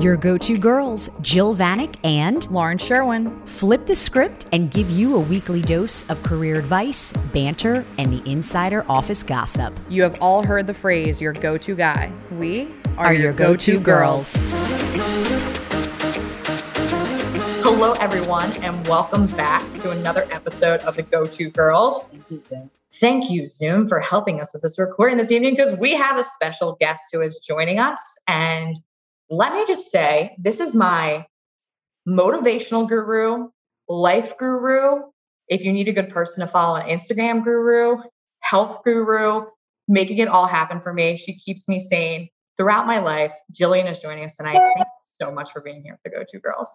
Your go to girls, Jill Vanek and Lauren Sherwin. flip the script and give you a weekly dose of career advice, banter, and the insider office gossip. You have all heard the phrase your go to guy. We are, Are your go to girls. Hello, everyone, and welcome back to another episode of the Go To Girls. Thank you, Zoom, for helping us with this recording this evening because we have a special guest who is joining us. And let me just say, this is my motivational guru, life guru. If you need a good person to follow on Instagram, guru, health guru, making it all happen for me. She keeps me sane throughout my life. Jillian is joining us tonight. Thank you so much for being here at the Go To Girls.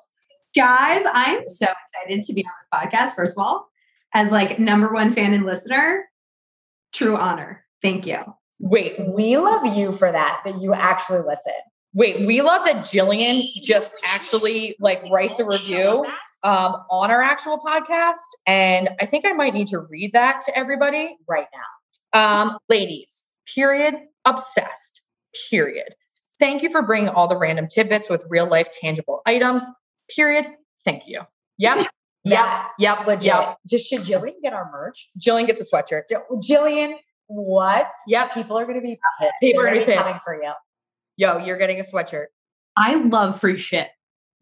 Guys, I'm so excited to be on this podcast. First of all, as like number one fan and listener, true honor. Thank you. Wait, We love you for that, that you actually listen. wait, we love that Jillian just actually like writes a review um, on our actual podcast. And I think I might need to read that to everybody. right now. Um, ladies, period, obsessed, period. Thank you for bringing all the random tidbits with real life tangible items, period. Thank you. Yep. Yeah, Yep. Yep. legit. Yep. Just should Jillian get our merch? Jillian gets a sweatshirt. J- Jillian, what? Yep. People are going to be pissed. People are gonna be coming pissed. for you. Yo, you're getting a sweatshirt. I love free shit.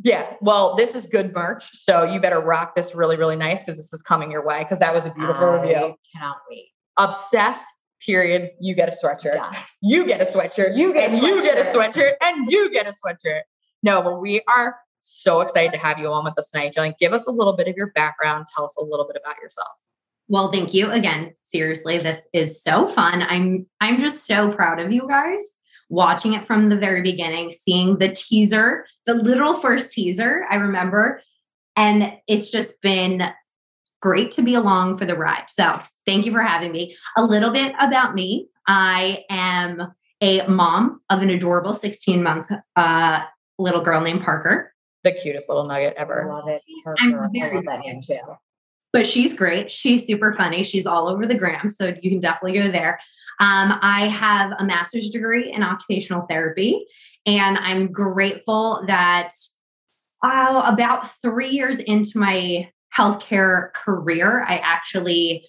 Yeah. Well, this is good merch. So you better rock this really, really nice because this is coming your way because that was a beautiful I review. Cannot wait. Obsessed, period. You get a sweatshirt. Done. You get a sweatshirt. You get a and you get a sweatshirt. sweatshirt. And you get a sweatshirt. No, but we are so excited to have you on with us tonight. Jillian, give us a little bit of your background. Tell us a little bit about yourself. Well, thank you again. Seriously, this is so fun. I'm I'm just so proud of you guys. Watching it from the very beginning, seeing the teaser, the literal first teaser, I remember, and it's just been great to be along for the ride. So, thank you for having me. A little bit about me. I am a mom of an adorable 16 month uh, little girl named Parker. The cutest little nugget I ever. love it. I'm Parker. Very love that name too. but she's great. She's super funny. She's all over the gram, so you can definitely go there. Um, I have a master's degree in occupational therapy, and I'm grateful that uh, about three years into my healthcare career, I actually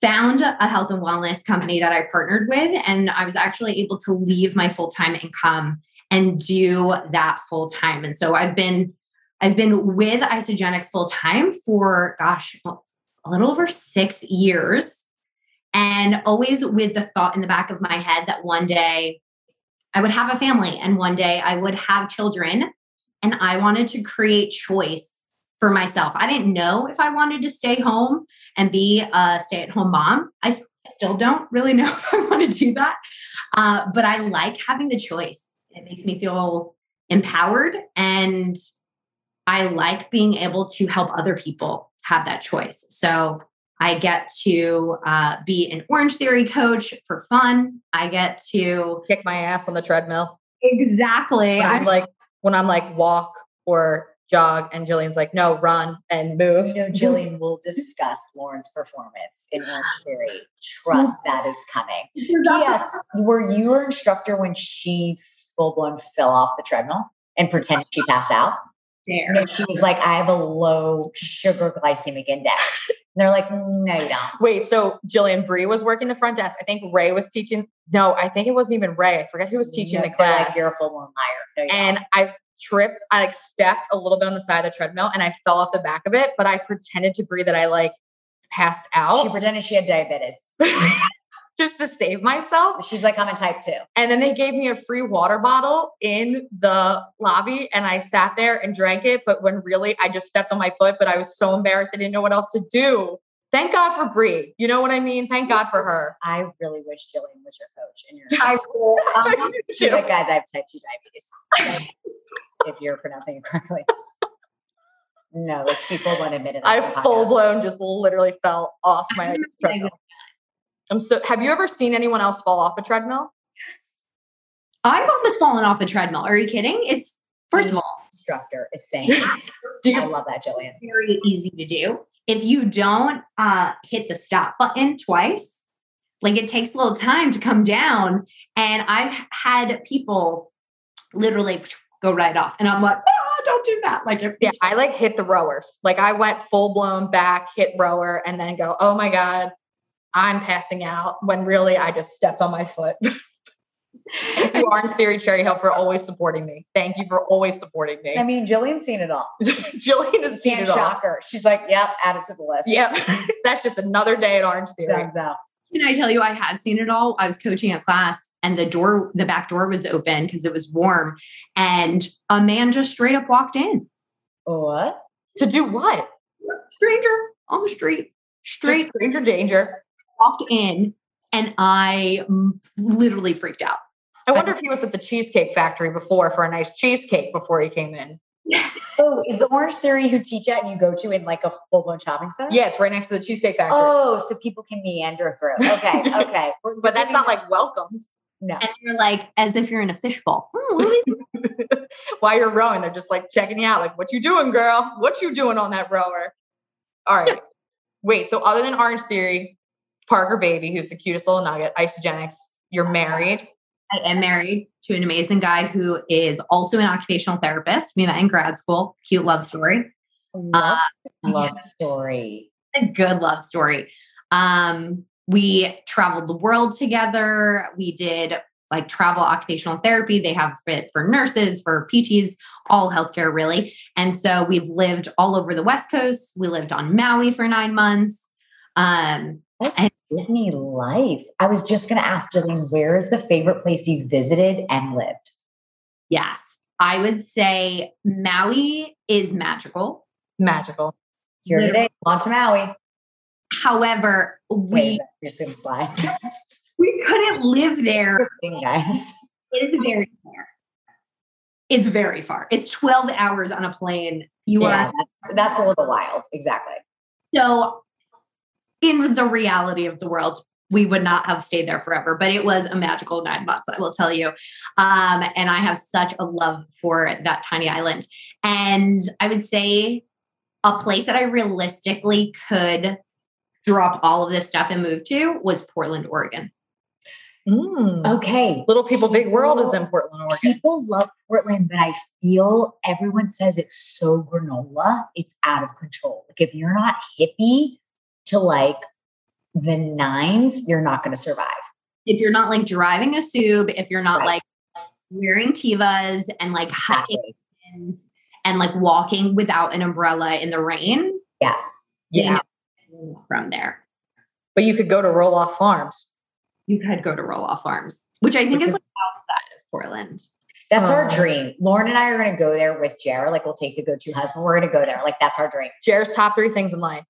found a health and wellness company that I partnered with, and I was actually able to leave my full time income and do that full time. And so I've been I've been with Isagenix full time for, gosh, a little over six years. And always with the thought in the back of my head that one day I would have a family and one day I would have children. And I wanted to create choice for myself. I didn't know if I wanted to stay home and be a stay at home mom. I still don't really know if I want to do that. Uh, but I like having the choice. It makes me feel empowered and I like being able to help other people have that choice. So I get to uh, be an Orange Theory coach for fun. I get to Kick my ass on the treadmill. exactly. When I'm I'm like, when I'm like walk or jog, and Jillian's like, no, run and move. You know, Jillian will discuss Lauren's performance in Orange Theory. Trust that is coming. Yes, Were you her instructor when she full blown fell off the treadmill and pretended she passed out? there. No, she was like, I have a low sugar glycemic index. And they're like, no, you don't. Wait, so Jillian Bree was working the front desk. I think Ray was teaching. No, I think it wasn't even Ray. I forget who was teaching No, the class. Like, You're a full blown liar. No, and. I tripped. I like stepped a little bit on the side of the treadmill and I fell off the back of it, but I pretended to Bree that I like passed out. she pretended she had diabetes. just to save myself. She's like, I'm a type two. And then they gave me a free water bottle in the lobby and I sat there and drank it. But when really I just stepped on my foot, but I was so embarrassed. I didn't know what else to do. Thank God for Bree. You know what I mean? Thank God for her. I really wish Jillian was your coach. And your I will, um, She's like, guys, I have type 2 diabetes. if you're pronouncing it correctly. No, like people won't admit it. I full podcast. blown just literally fell off my treadmill. I'm so have you ever seen anyone else fall off a treadmill? Yes. I've almost fallen off the treadmill. Are you kidding? It's first of all Instructor is saying, I love that, Jillian. very easy to do. If you don't uh, hit the stop button twice, Like it takes a little time to come down. And I've had people literally go right off. And I'm like, oh, don't do that. Like, yeah, I like hit the rowers. Like I went full blown back, hit rower, and then go, oh my God, I'm passing out. When really I just stepped on my foot. Thank you, Orange Theory Cherry Hill, for always supporting me. Thank you for always supporting me. I mean, Jillian's seen it all. Jillian has seen Can't it all. shock. She's like, yep, add it to the list. Yep. That's just another day at Orange Theory. Thumbs out. Can I tell you, I have seen it all. I was coaching a class and the door, the back door was open because it was warm. And a man just straight up walked in. What? To do what? Stranger on the street, straight Just stranger danger. Walked in. And I literally freaked out. I wonder if he was at the Cheesecake Factory before for a nice cheesecake before he came in. Oh, is the Orange Theory who teach at and you go to in like a full blown shopping center? Yeah, it's right next to the Cheesecake Factory. Oh, so people can meander through. Okay, okay. We're- but that's not like welcomed. no. And you're like, as if you're in a fishbowl. Hmm, what are these While you're rowing, they're just like checking you out. Like, what you doing, girl? What you doing on that rower? All right. Wait. So, other than Orange Theory, Parker Baby, who's the cutest little nugget, Isagenix, you're married. I am married to an amazing guy who is also an occupational therapist. We met in grad school. Cute love story. Love, Uh, love story. a good love story. Um, we traveled the world together. We did like travel occupational therapy. They have it for nurses, for PTs, all healthcare really. And so we've lived all over the West Coast. We lived on Maui for nine months. Um, and Disney life. I was just going to ask Jillian, where is the favorite place you visited and lived? yes, I would say Maui is magical. Magical. Here Literally. today, on to Maui. However, we Wait, just slide. we couldn't live there Thing, guys. It's very far. It's very far. It's 12 hours on a plane. You Yeah, are that's, that's a little wild. Exactly. so in the reality of the world, we would not have stayed there forever, but it was a magical nine months, I will tell you. Um, and I have such a love for that tiny island. And I would say a place that I realistically could drop all of this stuff and move to was Portland, Oregon. Mm. Okay. Little People Big World is in Portland, Oregon. People love Portland, but I feel everyone says it's so granola. It's out of control. Like if you're not hippie to like the nines, you're not going to survive. If you're not like driving a sub, if you're not Right. like wearing Tevas and like hiking and like walking without an umbrella in the rain, Yes. Yeah. from there. But you could go to Roloff Farms. You could go to Roloff Farms, which I think Which is is- like outside of Portland. That's our Oh. dream. Lauren and I are going to go there with Jared. Like we'll take the go-to husband. We're going to go there. Like that's our dream. Jared's top three things in life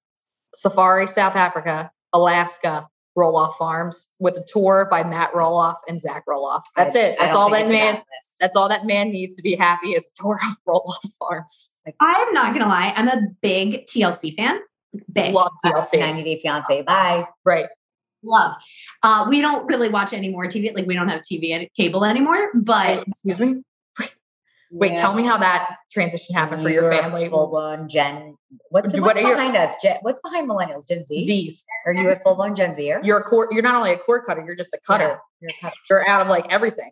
Safari, South Africa, Alaska, Roloff Farms with a tour by Matt Roloff and Zach Roloff. That's I- it. That's all that man. That's all that man needs to be happy is a tour of Roll Off Farms. I'm not gonna lie, I'm a big TLC fan. Big Love TLC. 90 Day Fiance. Bye. Right. love. Uh, we don't really watch any more TV. Like we don't have TV and cable anymore. But Excuse me. Wait, tell me how that transition happened for your You're a family. Full-blown Gen. What's, What what's are your- behind us? Gen, what's behind millennials? Gen Z. Z's. Are you a full-blown Gen Zer? You're a cord. You're not only a cord cutter. You're just a cutter. You're a cut- You're out of like everything.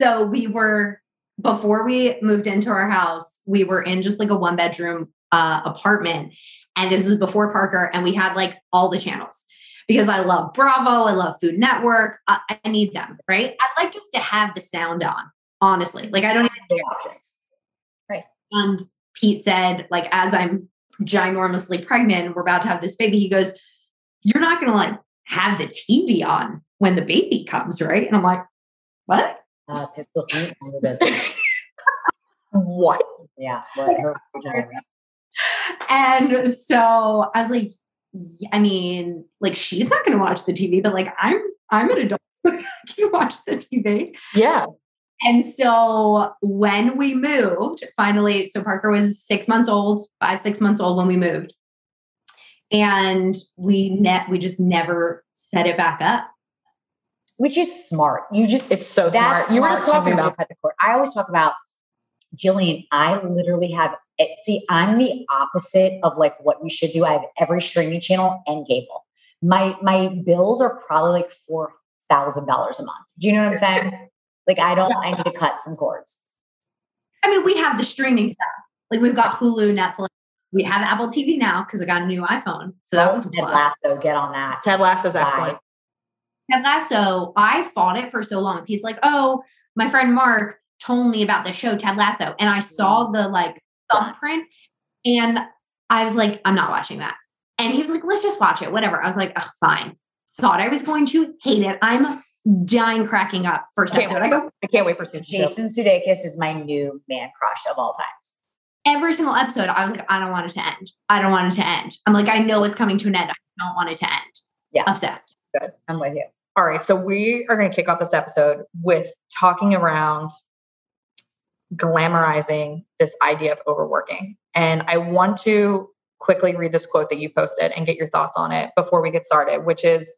so we were before we moved into our house, we were in just like a one bedroom uh, apartment, and this was before Parker, and we had like all the channels because I love Bravo, I love Food Network, I, I need them, right? I like just to have the sound on, honestly. Like I don't even the options. Right. And Pete said, like, as I'm ginormously pregnant, and we're about to have this baby, he goes, You're not gonna like have the TV on when the baby comes, right? And I'm like, What? Uh, pistol feet on the business. What? Yeah. What. And so I was like, I mean, like she's not gonna watch the TV, but like I'm I'm an adult. I can watch the TV. Yeah. And so when we moved, finally, so Parker was six months old, five, six months old when we moved. And we net we just never set it back up. Which is smart. You just It's so smart. That's You were just talking about cut the cord. I always talk about Jillian. I literally have it. See, I'm the opposite of like what you should do. I have every streaming channel and cable my my bills are probably like four thousand dollars a month. Do you know what I'm saying? like I don't I need to cut some cords. I mean, we have the streaming stuff. Like we've got Hulu, Netflix. We have Apple TV now because I got a new iPhone. So that was Ted plus. Lasso, get on that. Ted Lasso's Bye. excellent. Ted Lasso, I fought it for so long. He's like, oh, my friend Mark told me about the show Ted Lasso, and I saw mm. the like thumbprint, and I was like, I'm not watching that. And he was like, let's just watch it, whatever. I was like, fine. Thought I was going to hate it. I'm dying cracking up first Can't episode. wait. I go I can't wait for season two. Jason Sudeikis is my new man crush of all times. every single episode. I was like, I don't want it to end. I don't want it to end. I'm like, I know it's coming to an end. I don't want it to end. Yeah. obsessed. Good. I'm with you. All right, so we are going to kick off this episode with talking around glamorizing this idea of overworking. And I want to quickly read this quote that you posted and get your thoughts on it before we get started, which is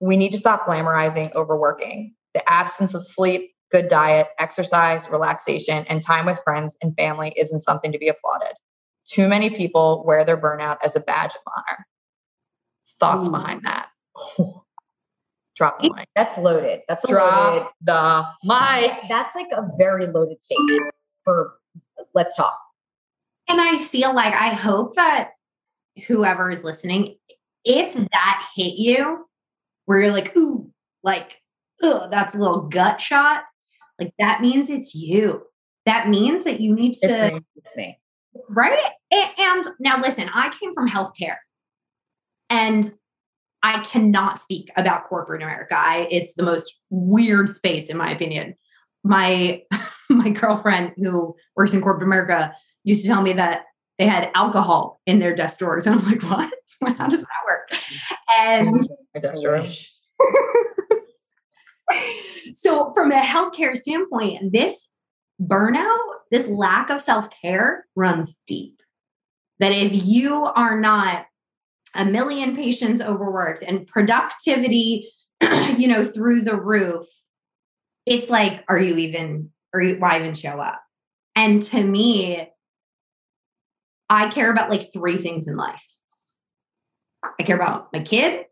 we need to stop glamorizing overworking. The absence of sleep, good diet, exercise, relaxation, and time with friends and family isn't something to be applauded. Too many people wear their burnout as a badge of honor. Thoughts Ooh. behind that? Drop the mic. That's loaded. That's a loaded. Drop the mic. That's like a very loaded statement for let's talk. And I feel like I hope that whoever is listening, if that hit you, where you're like, ooh, like, ugh, that's a little gut shot, like that means it's you. That means that you need to, It's me. It's me. right? A- And now listen, I came from healthcare and I cannot speak about corporate America. I, it's the most weird space, in my opinion. My my girlfriend who works in corporate America used to tell me that they had alcohol in their desk drawers, and I'm like, what? How does that work? And desk drawer. so, from a healthcare standpoint, this burnout, this lack of self care runs deep. That if you are not a million patients overworked and productivity, you know, through the roof, it's like, are you even, are you, why even show up? And to me, I care about like three things in life. I care about my kid,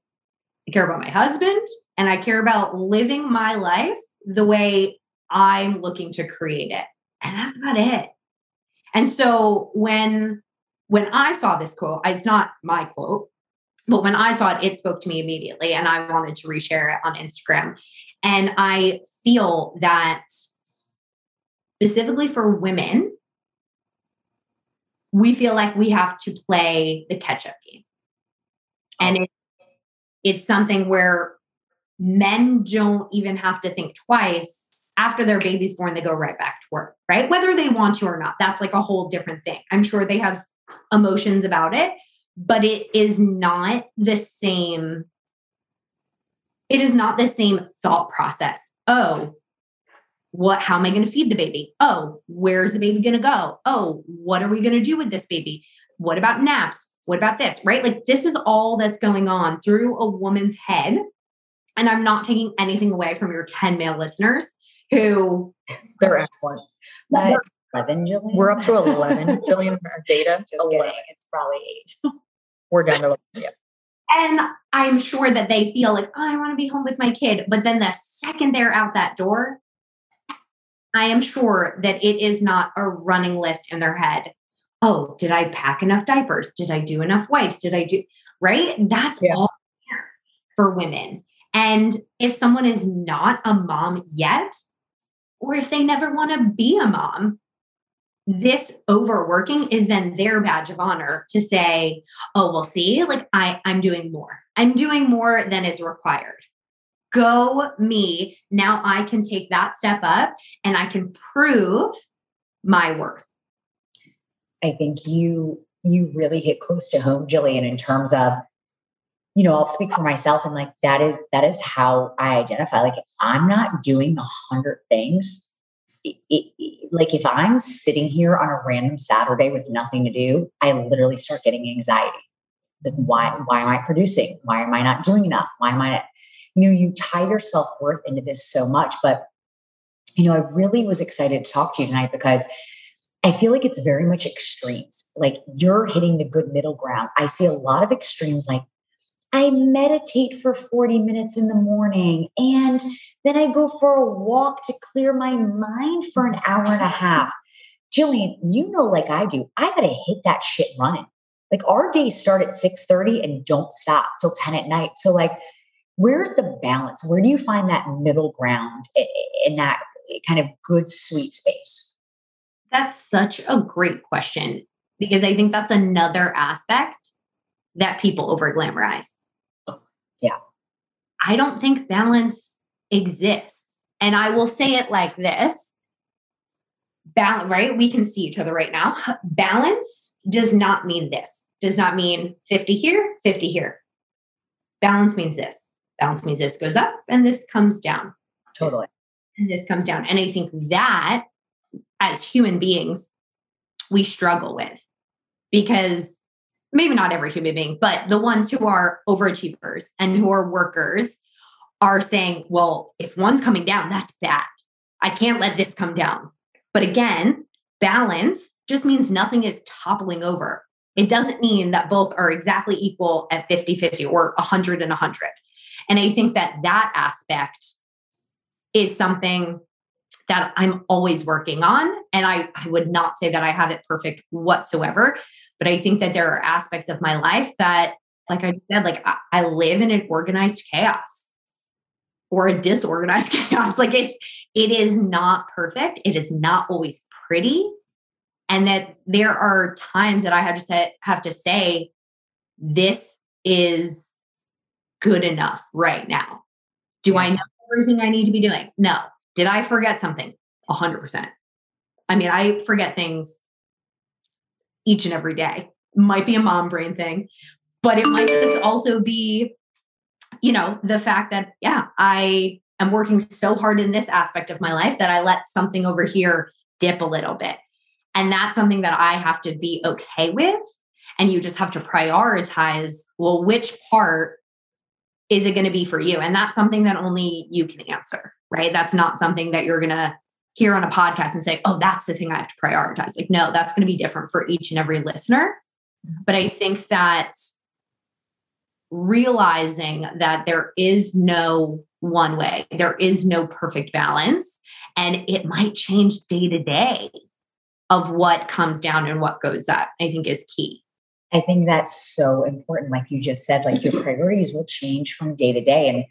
I care about my husband, and I care about living my life the way I'm looking to create it. And that's about it. And so when when I saw this quote, it's not my quote, but when I saw it, it spoke to me immediately and I wanted to reshare it on Instagram. And I feel that specifically for women, we feel like we have to play the catch up game. And oh. it, it's something where men don't even have to think twice. After their baby's born, they go right back to work, right? Whether they want to or not. That's like a whole different thing. I'm sure they have emotions about it, but it is not the same. It is not the same thought process. Oh, what how am i going to feed the baby oh where's the baby going to go oh what are we going to do with this baby what about naps what about this right like this is all that's going on through a woman's head and i'm not taking anything away from your 10 male listeners who They're excellent. That's 11, Jillian. We're up to 11 Jillian in our data. Just 11. kidding. It's probably eight. We're down to 11. Yeah. and i'm sure that they feel like oh, i want to be home with my kid but then the second they're out that door i am sure that it is not a running list in their head. Oh did i pack enough diapers? Did i do enough wipes? Did i do right? That's Yeah. all for women. And if someone is not a mom yet or if they never want to be a mom this overworking is then their badge of honor to say oh we'll see like i i'm doing more. I'm doing more than is required go me now i can take that step up and i can prove my worth I think you you really hit close to home, Jillian, in terms of, you know, I'll speak for myself and like that is that is how I identify. Like if I'm not doing a hundred things. It, it- like if I'm sitting here on a random Saturday with nothing to do, I literally start getting anxiety. Like why why am I producing? Why am I not doing enough? Why am I not? You know, you tie your self worth into this so much, but you know, I really was excited to talk to you tonight because I feel like it's very much extremes. Like you're hitting the good middle ground. I see a lot of extremes like I meditate for 40 minutes in the morning and then I go for a walk to clear my mind for an hour and a half. Jillian, you know, like I do, I got to hit that shit running. Like our days start at 6:30 and don't stop till 10 at night. So like where's the balance? Where do you find that middle ground in that kind of good sweet space? That's such a great question because I think that's another aspect that people over glamorize. Yeah. I don't think balance exists. And I will say it like this balance, right? We can see each other right now. Balance does not mean this, does not mean 50 here, 50 here. Balance means this. Balance means this goes up and this comes down. Totally. And this comes down. And I think that as human beings, we struggle with because maybe not every human being, but the ones who are overachievers and who are workers are saying, well, if one's coming down, that's bad. I can't let this come down. But again, balance just means nothing is toppling over. It doesn't mean that both are exactly equal at 50 50 or 100 and 100. And I think that that aspect is something that I'm always working on. And I, I would not say that I have it perfect whatsoever, but I think that there are aspects of my life that, like I said, like I, I live in an organized chaos or a disorganized chaos. Like it's, it is not perfect. It is not always pretty. And that there are times that I have to say, have to say, this is good enough right now. Do. I know everything I need to be doing? No. Did I forget something? 100%. I mean, I forget things each and every day. Might be a mom brain thing, but it might just also be, you know, the fact that, yeah, I am working so hard in this aspect of my life that I let something over here dip a little bit. And that's something that I have to be okay with. And you just have to prioritize well, which part is it going to be for you? And that's something that only you can answer, right? That's not something that you're going to hear on a podcast and say, oh, that's the thing I have to prioritize. Like, no, that's going to be different for each and every listener. Mm-hmm. But I think that realizing that there is no one way, there is no perfect balance, and it might change day to day of what comes down and what goes up, I think is key. I think that's so important. Like you just said, like your priorities will change from day to day. And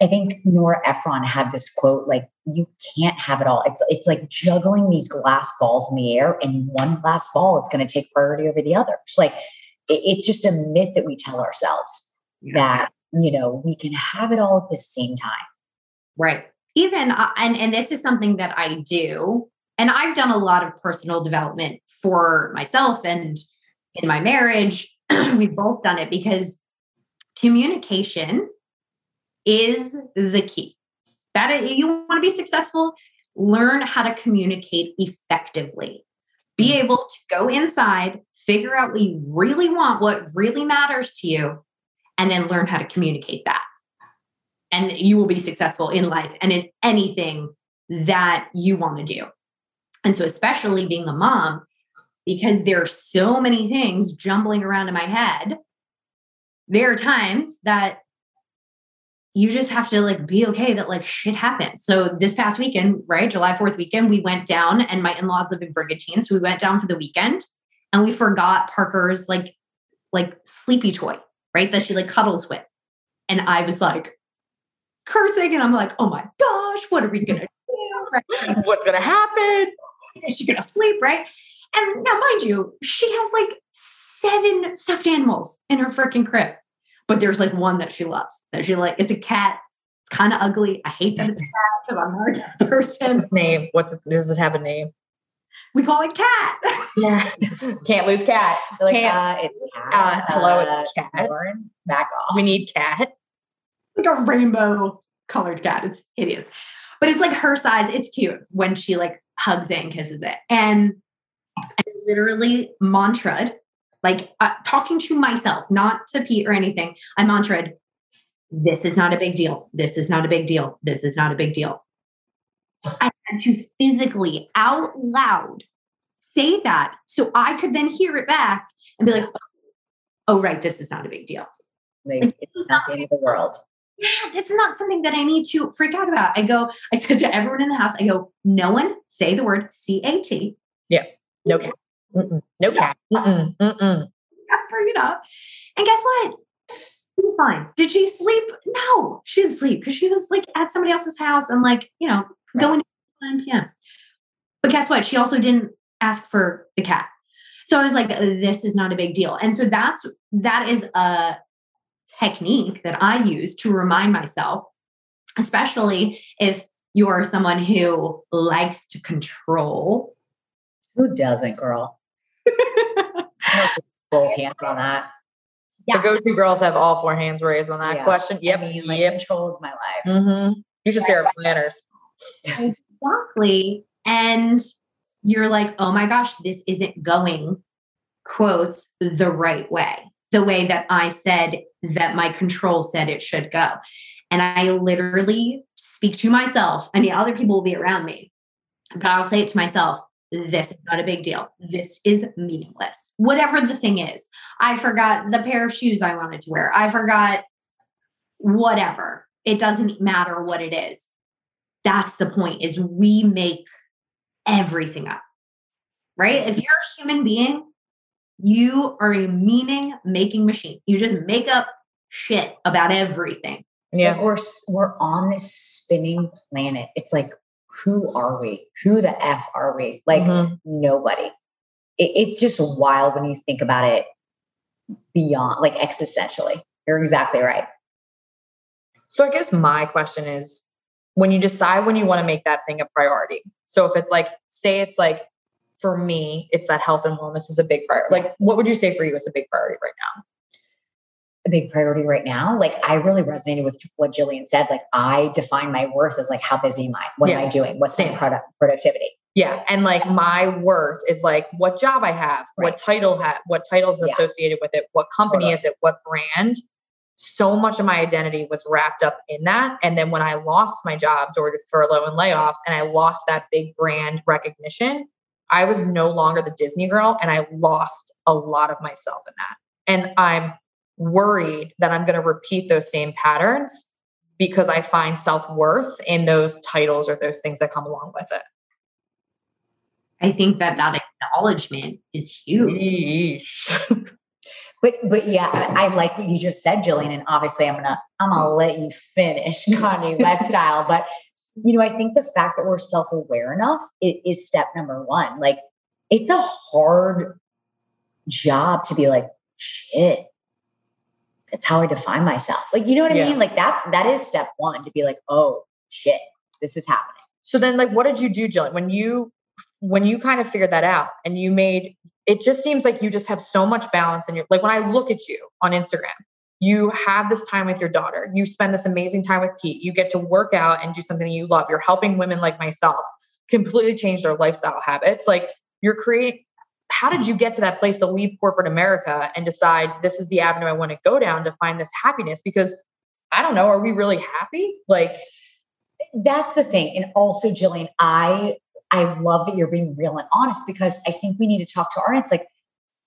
I think Nora Ephron had this quote, like, you can't have it all. It's it's like juggling these glass balls in the air, and one glass ball is going to take priority over the other. It's like it, it's just a myth that we tell ourselves yeah. that you know we can have it all at the same time. Right. Even uh, and and this is something that I do, and I've done a lot of personal development for myself and in my marriage. We've both done it because communication is the key. That you want to be successful, learn how to communicate effectively. Be mm. able to go inside, figure out what you really want, what really matters to you, and then learn how to communicate that. And you will be successful in life and in anything that you want to do. And so, especially being a mom, because there are so many things jumbling around in my head, there are times that you just have to like be okay that like shit happens. So this past weekend, right, July 4th weekend, we went down and my in-laws live in Brigantine. So we went down for the weekend and we forgot Parker's like like sleepy toy, right? That she like cuddles with. And I was like cursing and I'm like, oh my gosh, what are we gonna do? Right? What's gonna happen? Is she gonna sleep, right? And now mind you, she has like seven stuffed animals in her freaking crib. But there's like one that she loves that she like it's a cat. It's kind of ugly. I hate that it's a cat because i'm not a person. What's name? What's it does it have a name? We call it cat. Yeah. Can't lose cat. Like, can't, uh, it's cat. uh, hello it's cat. Lauren, back off. We need cat. Like a rainbow colored cat. It's hideous. But it's like her size. It's cute when she like hugs it and kisses it. And literally mantraed like uh, talking to myself, not to Pete or anything. I mantraed, this is not a big deal. This is not a big deal. This is not a big deal. I had to physically out loud say that so I could then hear it back and be like, oh, right, this is not a big deal. Like, Like, it's this is not the end of the world. yeah, this is not something that I need to freak out about. I go, I said to everyone in the house, I go, no one say the word C A T. No cat. Mm-mm. No cat. Mm-mm. Mm-mm. Bring it up. And guess what? She was fine. Did she sleep? No, she didn't sleep because she was like at somebody else's house and like, you know, going to 9 p.m. But guess what? She also didn't ask for the cat. So I was like, uh, this is not a big deal. And so that's that is a technique that I use to remind myself, especially if you are someone who likes to control. Who doesn't, girl? Full hands on that. The go-to girls have all four hands raised on that Yeah. question. Yep. I mean, like, yep. controls my life. Mm-hmm. You should see our planners. Exactly. And you're like, oh my gosh, this isn't going, quotes, the right way, the way that I said that my control said it should go. And I literally speak to myself. I mean, other people will be around me, but I'll say it to myself this is not a big deal. This is meaningless. Whatever the thing is. I forgot the pair of shoes I wanted to wear. I forgot whatever. It doesn't matter what it is. That's the point is we make everything up. Right? If you're a human being, you are a meaning making machine. You just make up shit about everything. Yeah. Like we're we're on this spinning planet. It's like, who are we? Who the f are we? Like Mhm. nobody. It, it's just wild when you think about it beyond, like existentially. You're exactly right. So I guess my question is when you decide when you want to make that thing a priority. So if it's like, say it's like for me, it's that health and wellness is a big priority. Like what would you say for you is a big priority right now? A big priority right now. Like I really resonated with what Jillian said. Like I define my worth as like how busy am I? What am I doing? What's my product productivity? Yeah. And like my worth is like what job I have, Right. what title have, what titles Yeah. associated with it, what company Totally. is it, what brand. So much of my identity was wrapped up in that. And then when I lost my job due to furlough and layoffs and I lost that big brand recognition, I was no longer the Disney girl and I lost a lot of myself in that. And I'm worried that I'm going to repeat those same patterns because I find self worth in those titles or those things that come along with it. I think that that acknowledgement is huge. But but yeah, I, I like what you just said, Jillian. And obviously, I'm gonna I'm gonna let you finish Kanye West style. But you know, I think the fact that we're self aware enough is, is step number one. Like, it's a hard job to be like, shit. That's how I define myself. Like, you know what I Yeah. mean? Like, that's that is step one to be like, oh shit, this is happening. So then, like, what did you do, Jillian, when you when you kind of figured that out and you made it just seems like you just have so much balance in your like when I look at you on Instagram, you have this time with your daughter, you spend this amazing time with Pete, you get to work out and do something you love, you're helping women like myself completely change their lifestyle habits. Like you're creating how did you get to that place to leave corporate America and decide this is the avenue I want to go down to find this happiness? Because I don't know, are we really happy? Like, that's the thing. And also, Jillian, I I love that you're being real and honest because I think we need to talk to our audience. Like,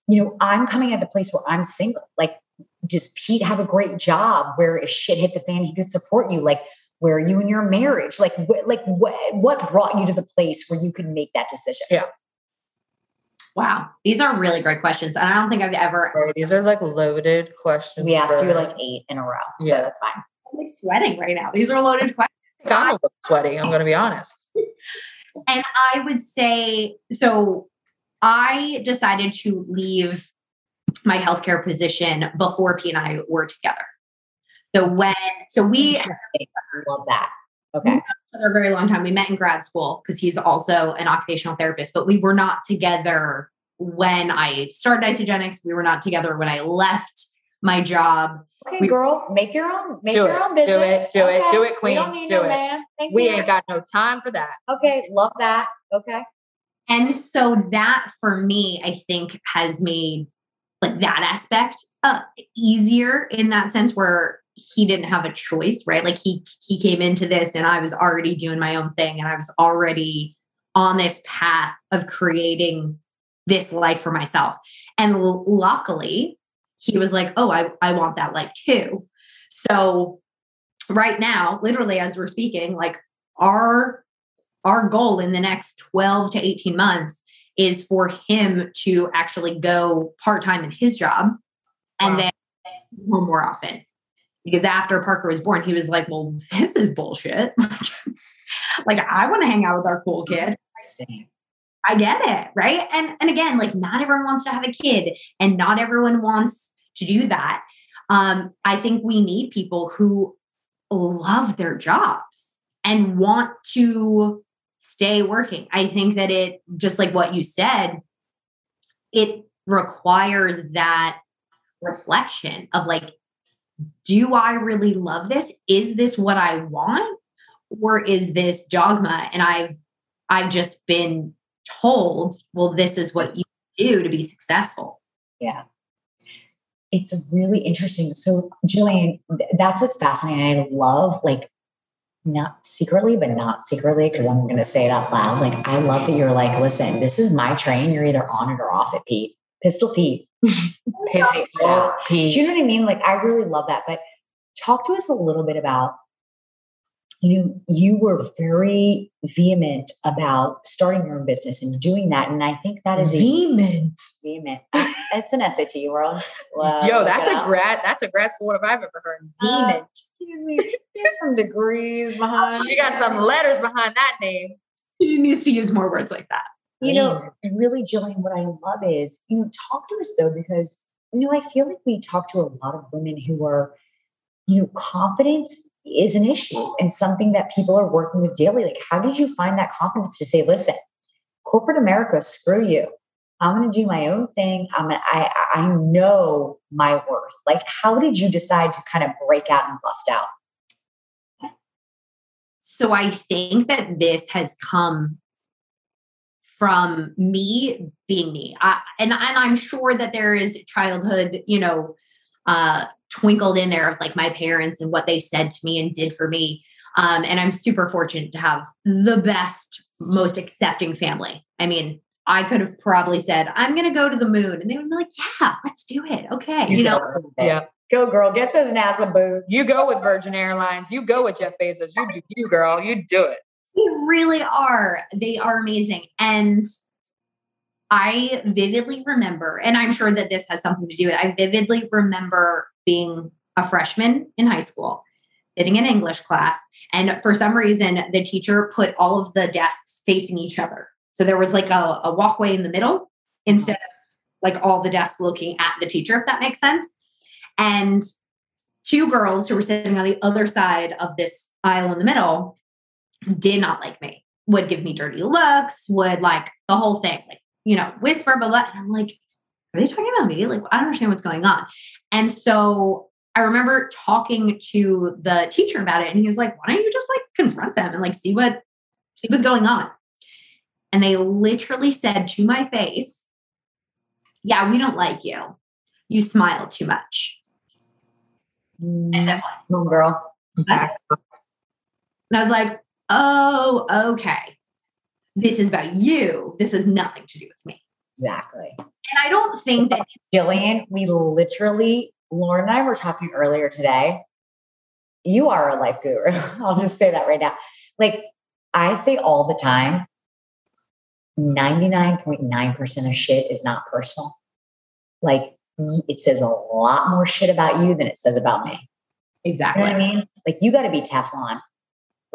you know, I'm coming at the place where I'm single. Like, does Pete have a great job where if shit hit the fan, he could support you? Like, where are you in your marriage? Like, what, like what, what brought you to the place where you could make that decision? Yeah. Wow. These are really great questions. And I don't think I've ever oh, these are like loaded questions. We asked you like eight in a row, so Yeah. that's fine. I'm like sweating right now. These are loaded questions. I'm a little sweaty. I'm going to be honest. And I would say so I decided to leave my healthcare position before Pete and I were together. So when so we Interesting. love that. Okay. For a very long time. We met in grad school because he's also an occupational therapist, but we were not together when I started Isagenix. We were not together when I left my job. Okay, We- girl, make your own, make your it, own do it, business. do it, do it, We queen, don't need do no it. man. Thank We you. ain't got no time for that. Okay, love that. Okay. And so that for me, I think has made like that aspect uh, easier in that sense where he didn't have a choice, right? Like he he came into this and I was already doing my own thing and I was already on this path of creating this life for myself. And l- luckily, he was like, oh, I, I want that life too. So right now, literally as we're speaking, like our our goal in the next 12 to 18 months is for him to actually go part-time in his job and Wow. then home more often. Because after Parker was born, he was like, Well, this is bullshit. like, I want to hang out with our cool kid. I get it, right? And and again, like not everyone wants to have a kid and not everyone wants to do that. Um, I think we need people who love their jobs and want to stay working. I think that it just like what you said, it requires that reflection of like, do I really love this? Is this what I want? Or is this dogma? And I've I've just been told, well, this is what you do to be successful. Yeah. It's really interesting. So, Jillian, th- that's what's fascinating. I love, like, not secretly, but not secretly, because I'm going to say it out loud. Like, I love that you're like, listen, this is my train. You're either on it or off it, Pete. Pistol Pete. Pistol Do Pete. you know what I mean? Like, I really love that. But talk to us a little bit about, you know, you were very vehement about starting your own business and doing that. And I think that is a Vehement. vehement. It's an SAT world. Well, Yo, that's a up. grad. That's a grad school if I've ever heard. Uh, Vehement. excuse me, There's some degrees behind. she got some letters behind that name. She needs to use more words like that. You know, mm. and really, Jillian, what I love is, you know, talk to us though, because, you know, I feel like we talk to a lot of women who are, you know, confidence is an issue and something that people are working with daily. Like, how did you find that confidence to say, listen, corporate America, screw you. I'm going to do my own thing. I'm gonna, I, I know my worth. Like, how did you decide to kind of break out and bust out? So I think that this has come from me being me. I, and, and I'm sure that there is childhood, you know, uh, twinkled in there of like my parents and what they said to me and did for me. Um, and I'm super fortunate to have the best, most accepting family. I mean, I could have probably said, I'm going to go to the moon. And they would be like, yeah, let's do it. Okay. You know, Yeah. Go girl, get those NASA boots. You go with Virgin Airlines. You go with Jeff Bezos. You do you, girl. You do it. They really are. They are amazing. And I vividly remember, and I'm sure that this has something to do with it. I vividly remember being a freshman in high school, sitting in English class. And for some reason, the teacher put all of the desks facing each other. So there was like a, a walkway in the middle instead of like all the desks looking at the teacher, if that makes sense. And two girls who were sitting on the other side of this aisle in the middle did not like me, would give me dirty looks, would like the whole thing, like, you know, whisper, blah, blah. And I'm like, are they talking about me? Like, I don't understand what's going on. And so I remember talking to the teacher about it, and he was like, why don't you just like confront them and like see what see what's going on? And they literally said to my face, Yeah, we don't like you. You smile too much. I said, What? Boom, girl. And I was like, oh, okay. This is about you. This has nothing to do with me. Exactly. And I don't think that Jillian, we literally, Lauren and I were talking earlier today. You are a life guru. I'll just say that right now. Like I say all the time, 99.9% of shit is not personal. Like it says a lot more shit about you than it says about me. You exactly. know what I mean? Like you got to be Teflon.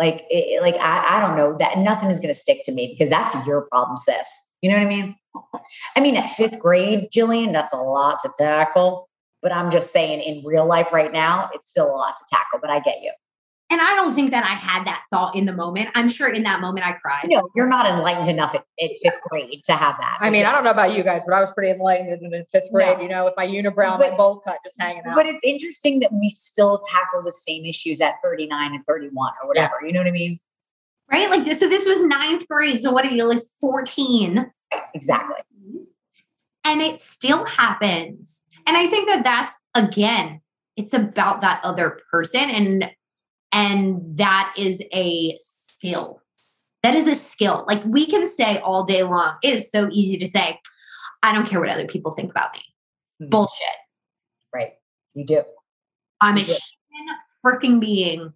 Like, it, it- like I, I don't know that nothing is going to stick to me because that's your problem, sis. You know what I mean? I mean, at fifth grade, Jillian, that's a lot to tackle. But I'm just saying, in real life right now, it's still a lot to tackle. But I get you. And I don't think that I had that thought in the moment. I'm sure in that moment I cried. No, you're not enlightened enough at, at fifth grade to have that. I mean, I don't know about you guys, but I was pretty enlightened in fifth grade, No. you know, with my unibrow and my But- bowl cut just hanging out. But it's interesting that we still tackle the same issues at 39 and 31 or whatever. You know what I mean? Right? Like this. So this was ninth grade. So what are you like 14? Exactly. And it still happens. And I think that that's again, it's about that other person and and that is a skill. That is a skill. Like we can say all day long, it is so easy to say, I don't care what other people think about me. Mhm. Bullshit. Right. You do. I'm a Yeah. human freaking being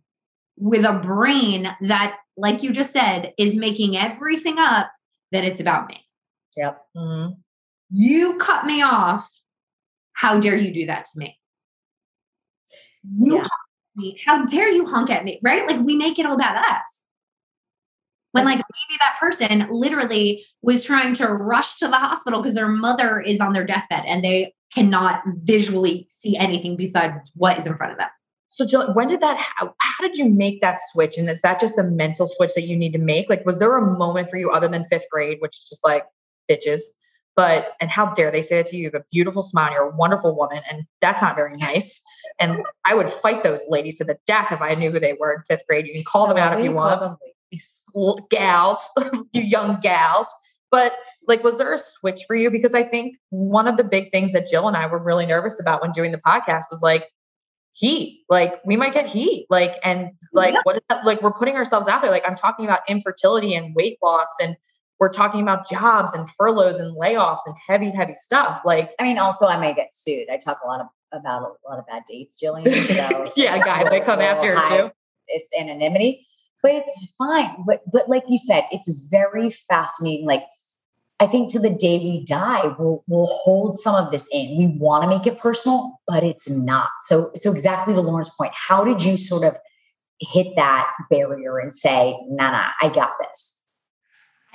with a brain that, like you just said, is making everything up that it's about me. Yep. hmm You cut me off. How dare you do that to me? You Yeah. Me. How dare you honk at me? Right? Like we make it all about us. When like maybe that person literally was trying to rush to the hospital because their mother is on their deathbed and they cannot visually see anything besides what is in front of them. So, Jill, when did that? How, how did you make that switch? And is that just a mental switch that you need to make? Like, was there a moment for you other than fifth grade, which is just like bitches? But and how dare they say that to you? You have a beautiful smile. You're a wonderful woman, and that's not very nice. And I would fight those ladies to the death if I knew who they were in fifth grade. You can call them out if you want. Gals, you young gals. But like, was there a switch for you? Because I think one of the big things that Jill and I were really nervous about when doing the podcast was like heat. Like we might get heat. Like, and like, Yeah. what is that? Like, we're putting ourselves out there. Like, I'm talking about infertility and weight loss, and we're talking about jobs and furloughs and layoffs and heavy, heavy stuff. Like, I mean, also, I may get sued. I talk a lot of, about a lot of bad dates, Jillian. So yeah, guys, they come after too. It's anonymity, but it's fine. But but like you said, it's very fascinating. Like I think to the day we die, we'll we'll hold some of this in. We want to make it personal, but it's not. So so exactly to Lauren's point, how did you sort of hit that barrier and say, nah, nah, I got this?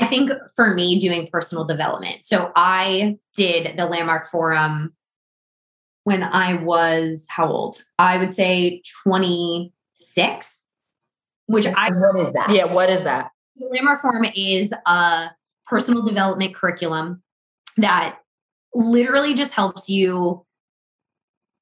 I think for me, doing personal development. So I did the Landmark Forum when I was how old? I would say 26, which I what is that? Yeah, what is that? the Landmark Forum is a personal development curriculum that literally just helps you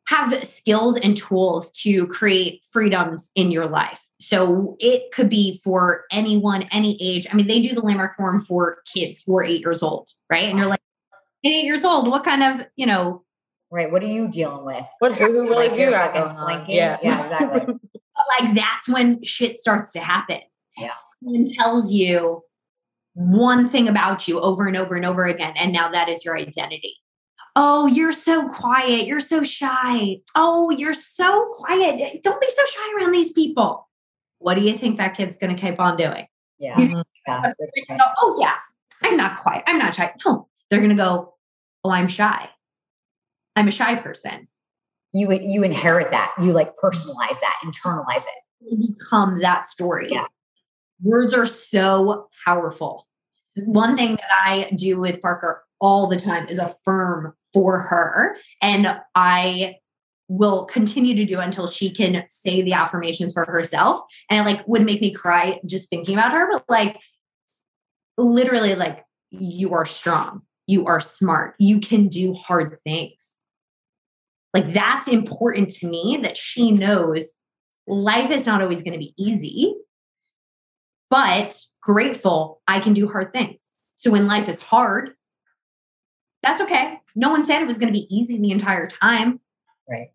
have skills and tools to create freedoms in your life. So it could be for anyone, any age. I mean, they do the Landmark Forum for kids who are eight years old, right? And you're like, eight years old, what kind of, you know, Right. What are you dealing with? What who, who really Like you you're got going on? slinking? Yeah, Yeah, exactly. but like that's when shit starts to happen. Yeah. Someone tells you one thing about you over and over and over again, and now that is your identity. Oh, you're so quiet. You're so shy. Oh, you're so quiet. Don't be so shy around these people. What do you think that kid's going to keep on doing? Yeah. Mhm. yeah They're good gonna point. go, oh, yeah, I'm not quiet. I'm not shy. No, they're going to go, oh, I'm shy. I'm a shy person. You you inherit that. You like personalize that, internalize it. will become that story. Yeah. Words are so powerful. One thing that I do with Parker all the time is affirm for her. And I will continue to do until she can say the affirmations for herself. And it like would make me cry just thinking about her. But like literally, like you are strong, you are smart, you can do hard things. Like that's important to me that she knows life is not always going to be easy, but grateful I can do hard things. So when life is hard, that's okay. No one said it was going to be easy the entire time, Right.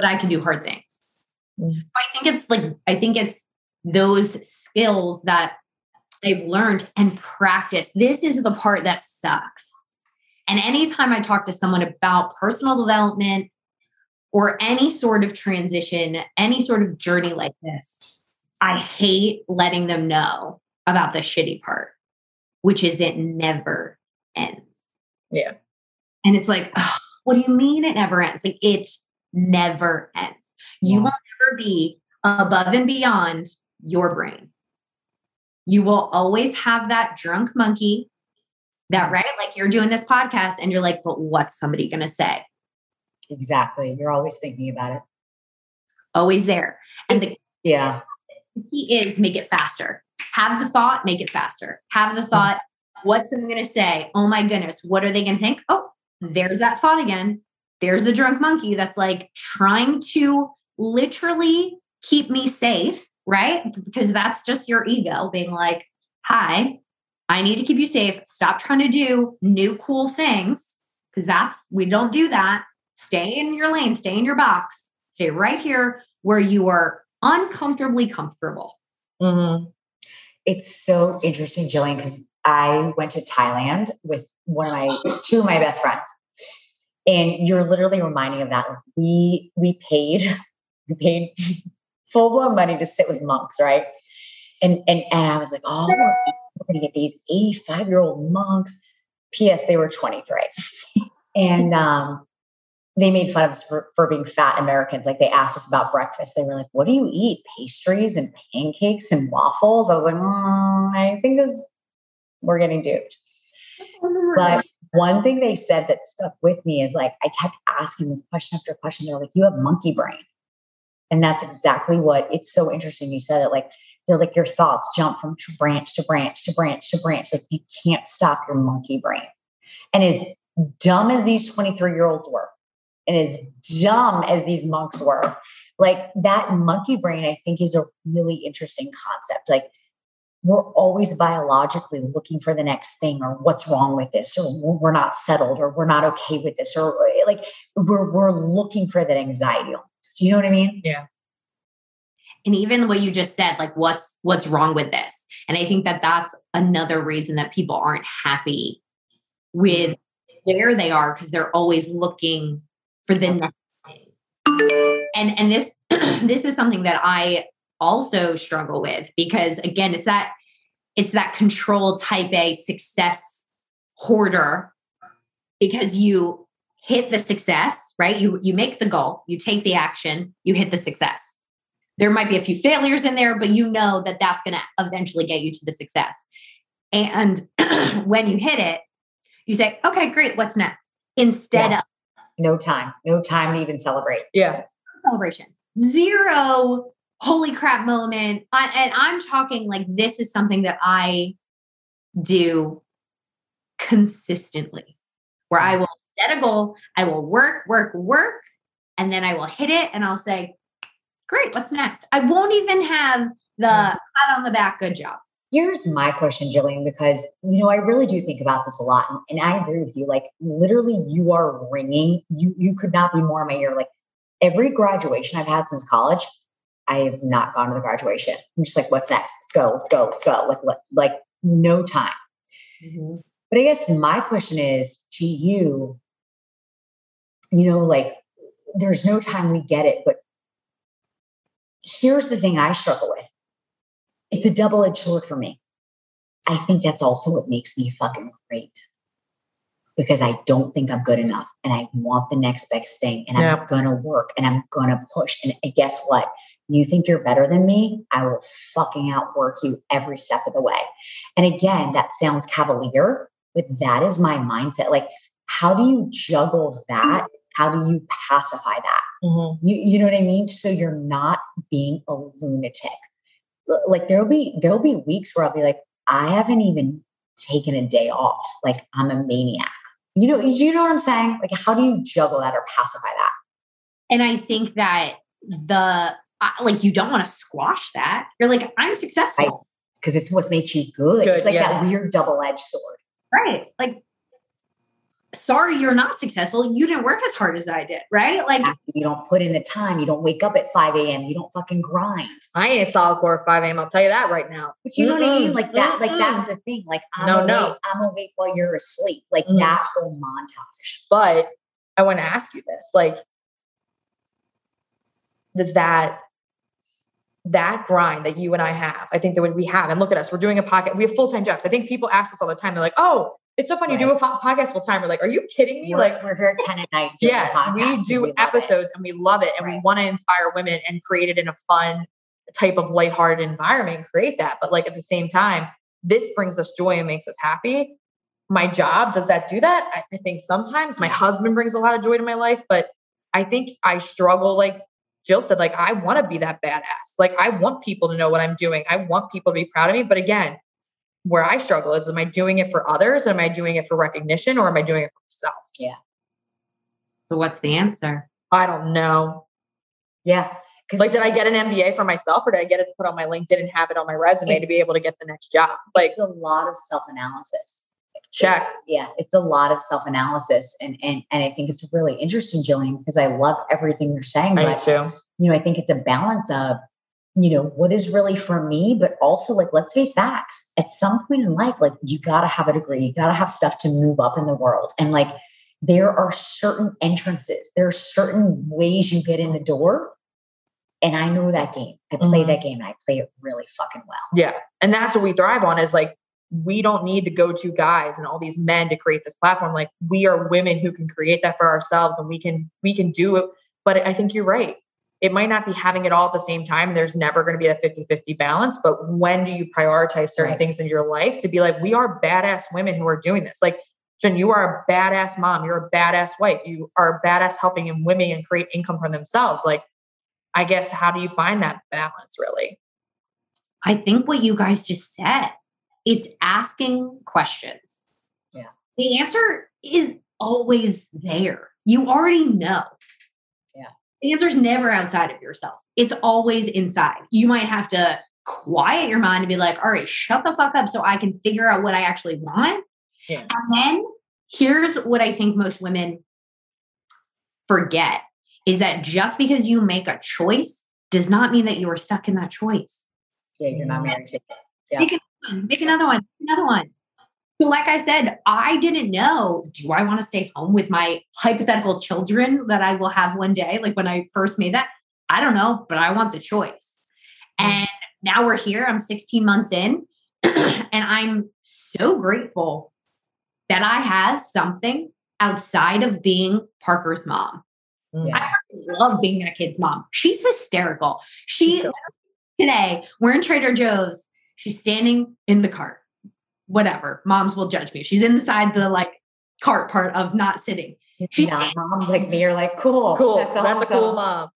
But I can do hard things. Mm. I think it's like, I think it's those skills that I've learned and practiced. This is the part that sucks. And anytime I talk to someone about personal development or any sort of transition, any sort of journey like this, I hate letting them know about the shitty part, which is it never ends. Yeah. And it's like, "Ugh, what do you mean it never ends? Like it never ends. You Yeah. will never be above and beyond your brain. You will always have that drunk monkey that, mm-hmm. right? Like you're doing this podcast and you're like, but what's somebody going to say? Exactly. You're always thinking about it. Always there. And the Yeah. the key is make it faster. Have the thought, make it faster. Have the mm-hmm. thought, what's someone going to say? Oh my goodness, what are they going to think? Oh, there's that thought again. There's the drunk monkey that's like trying to literally keep me safe, right? Because that's just your ego being like, hi, I need to keep you safe. Stop trying to do new cool things because that's, we don't do that. Stay in your lane, stay in your box, stay right here where you are uncomfortably comfortable. hmm It's so interesting, Jillian, because I went to Thailand with one of my two of my best friends. And you're literally reminding of that. We we paid, we paid full blown money to sit with monks, right? And and and I was like, oh, we're gonna get these 85 year old monks. P.S. They were 23, and um, they made fun of us for, for being fat Americans. Like they asked us about breakfast. They were like, "What do you eat? Pastries and pancakes and waffles?" I was like, mm, "I think this we're getting duped." But one thing they said that stuck with me is like I kept asking them question after question. They're like, "You have monkey brain," and that's exactly what. It's so interesting you said it. Like they're like your thoughts jump from branch to branch to branch to branch. Like you can't stop your monkey brain. And as dumb as these 23 year olds were, and as dumb as these monks were, like that monkey brain, I think is a really interesting concept. Like we're always biologically looking for the next thing or what's wrong with this or we're not settled or we're not okay with this or eh, like we're we're looking for that anxiety almost. Do you know what I mean? Yeah. And even what you just said, like what's what's wrong with this? And I think that that's another reason that people aren't happy with where they are because they're always looking for the next thing. And and this this is something that I also struggle with because again it's that it's that control type A success hoarder because you hit the success, right? You you make the goal, you take the action, you hit the success. There might be a few failures in there, but you know that that's going to eventually get you to the success. And when you hit it, you say, "Okay, great, what's next?" Instead yeah. of no time, no time to even celebrate. Yeah. Celebration. Zero holy crap moment. I, and I'm talking like this is something that I do consistently, where I mm. will set a goal, I will work, work, work, and then I will hit it and I'll say, great, what's next? I won't even have the mm. pat on the back, good job. Here's my question, Jillian, because you know I really do think about this a lot, and, and I agree with you. Like literally, you are ringing. You you could not be more in my ear. Like every graduation I've had since college, I have not gone to the graduation. I'm just like, what's next? Let's go, let's go, let's go. Like, like, like no time. Mm-hmm. But I guess my question is to you, you know, like there's no time we get it, but here's the thing I struggle with. It's a double-edged sword for me. I think that's also what makes me fucking great because I don't think I'm good enough and I want the next best thing and I'm gonna work and I'm gonna push. And guess what? You think you're better than me? I will fucking outwork you every step of the way. And again, that sounds cavalier, but that is my mindset. Like, how do you juggle that? How do you pacify that? Mm-hmm. You, you know what I mean? So you're not being a lunatic. Like there'll be there'll be weeks where I'll be like, I haven't even taken a day off. Like I'm a maniac. You know, you know what I'm saying? Like, how do you juggle that or pacify that? And I think that the like you don't want to squash that. You're like, I'm successful. Because it's what makes you good. good it's like yeah. that weird double-edged sword. Right. Like, sorry you're not successful. You didn't work as hard as I did, right? Like you don't put in the time. You don't wake up at 5 a.m. You don't fucking grind. I ain't at solid core at 5 a.m. I'll tell you that right now. But you know mm-hmm. what I mean? Like that, mm-hmm. like that's the thing. Like I'm no, awake, no. I'm awake while you're asleep. Like mm-hmm. that whole montage. But I want to ask you this. Like, does that that grind that you and I have, I think that when we have, and look at us, we're doing a podcast, we have full time jobs. I think people ask us all the time, they're like, oh, it's so fun right. you do a podcast full time. We're like, are you kidding me? We're, like, we're here at 10 at night. Yeah, we do we episodes and we love it. And right. we want to inspire women and create it in a fun type of lighthearted environment create that. But like at the same time, this brings us joy and makes us happy. My job, does that do that? I, I think sometimes my husband brings a lot of joy to my life, but I think I struggle like Jill said, like, I want to be that badass. Like, I want people to know what I'm doing. I want people to be proud of me. But again, where I struggle is, am I doing it for others? Am I doing it for recognition or am I doing it for myself? Yeah. So what's the answer? I don't know. Yeah. Because like, did I get an MBA for myself or did I get it to put on my LinkedIn and have it on my resume to be able to get the next job? Like, it's a lot of self analysis. Check. Yeah, it's a lot of self analysis, and and and I think it's really interesting, Jillian, because I love everything you're saying. I but, too. You know, I think it's a balance of you know what is really for me, but also like let's face facts. At some point in life, like you got to have a degree, you got to have stuff to move up in the world, and like there are certain entrances, there are certain ways you get in the door. And I know that game. I play Mhm. that game and I play it really fucking well. Yeah. And that's what we thrive on is like, we don't need the go to guys and all these men to create this platform. Like, we are women who can create that for ourselves and we can, we can do it. But I think you're right. It might not be having it all at the same time. There's never going to be a 50 50 balance. But when do you prioritize certain Right. things in your life to be like, we are badass women who are doing this? Like, Jen, you are a badass mom. You're a badass wife. You are badass helping in women and create income for themselves. Like, I guess, how do you find that balance really? I think what you guys just said, it's asking questions. Yeah. The answer is always there. You already know. Yeah. The answer's never outside of yourself. It's always inside. You might have to quiet your mind and be like, all right, shut the fuck up so I can figure out what I actually want. Yeah. And then here's what I think most women forget is that just because you make a choice does not mean that you are stuck in that choice. Yeah, you're not married to it. Yeah. Make another one, Hmm, make another one, another one. So, like I said, I didn't know do I want to stay home with my hypothetical children that I will have one day? Like when I first made that, I don't know, but I want the choice. Hmm. And now we're here. I'm 16 months in, and I'm so grateful that I have something outside of being Parker's mom. Yeah. I love being that kid's mom. She's hysterical. She So- today, we're in Trader Joe's. She's standing in the cart. Whatever. Moms will judge me. She's inside the like cart part of not sitting. She's Not moms like me are like, cool. Cool. That's, a cool awesome. mom.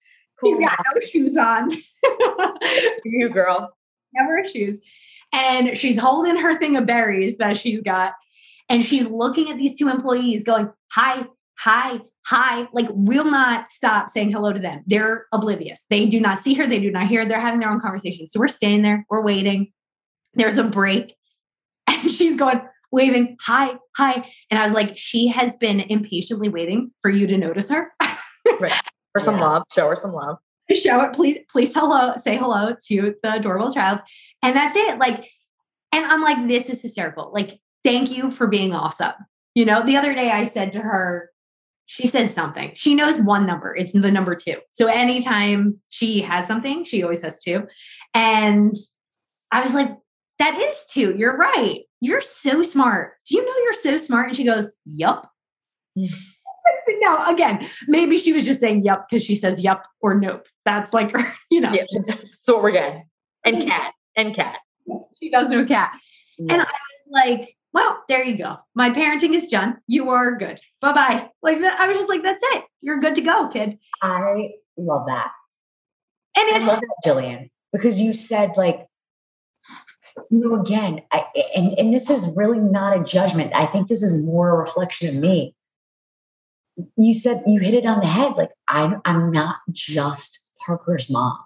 She's Cool got no shoes on. You girl. Never shoes. And she's holding her thing of berries that she's got. And she's looking at these two employees going, hi, hi, hi. Like, will not stop saying hello to them. They're oblivious. They do not see her. They do not hear. her. They're having their own conversation. So we're staying there. We're waiting. There's a break. And she's going, waving, hi, hi. And I was like, she has been impatiently waiting for you to notice her. For some love. Show her some love. show it please please hello say hello to the adorable child and that's it like and i'm like this is hysterical like thank you for being awesome you know the other day i said to her she said something she knows one number it's the number two so anytime she has something she always has two and i was like that is two you're right you're so smart do you know you're so smart and she goes yup no, again, maybe she was just saying yep because she says yep or nope. That's like, you know, Yeah, what we're getting. And cat. And cat. she does know cat. Yeah. And I was like, well, there you go. My parenting is done. You are good. Bye bye. Like that. I was just like, that's it. You're good to go, kid. I love that. And I it's love that, Jillian, because you said like, you know, again, I, and and this is really not a judgment. I think this is more a reflection of me. You said you hit it on the head. Like I'm, I'm not just Parker's mom.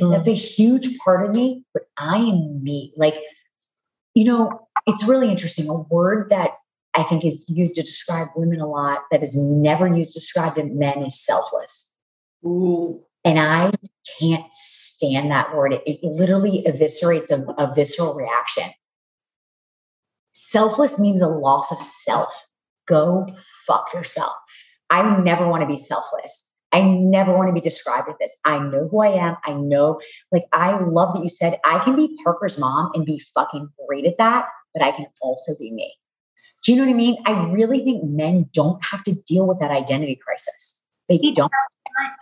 Mm. That's a huge part of me, but I am me. Like, you know, it's really interesting. A word that I think is used to describe women a lot that is never used to describe men is selfless. Ooh. And I can't stand that word. It, it literally eviscerates a, a visceral reaction. Selfless means a loss of self. Go fuck yourself. I never want to be selfless. I never want to be described as this. I know who I am. I know, like, I love that you said I can be Parker's mom and be fucking great at that, but I can also be me. Do you know what I mean? I really think men don't have to deal with that identity crisis. They It don't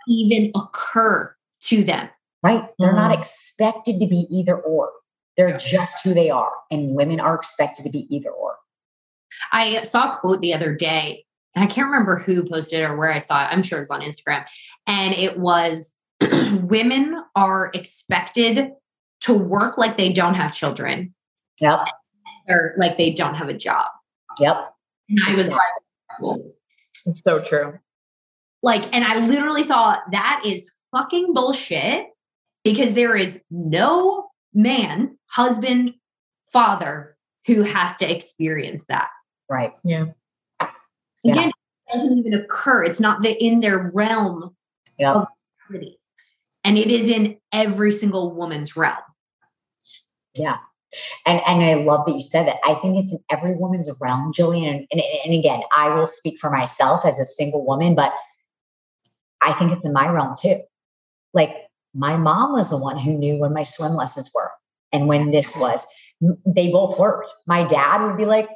Even occur to them. right? They're not Mm. expected to be either or. They're just who they are. And women are expected to be either or. I saw a quote the other day, and I can't remember who posted it or where I saw it. I'm sure it was on Instagram. And it was women are expected to work like they don't have children Yep. or like they don't have a job. Yep. And I was Exactly. like, It's so true. Like, and I literally thought that is fucking bullshit because there is no man, husband, father who has to experience that. Right. Yeah. Yeah. Again, it doesn't even occur. It's not the, in their realm Yep. of reality. And it is in every single woman's realm. Yeah. And and I love that you said that. I think it's in every woman's realm, Jillian. And, and, and again, I will speak for myself as a single woman, but I think it's in my realm too. Like my mom was the one who knew when my swim lessons were and when this was. They both worked. My dad would be like,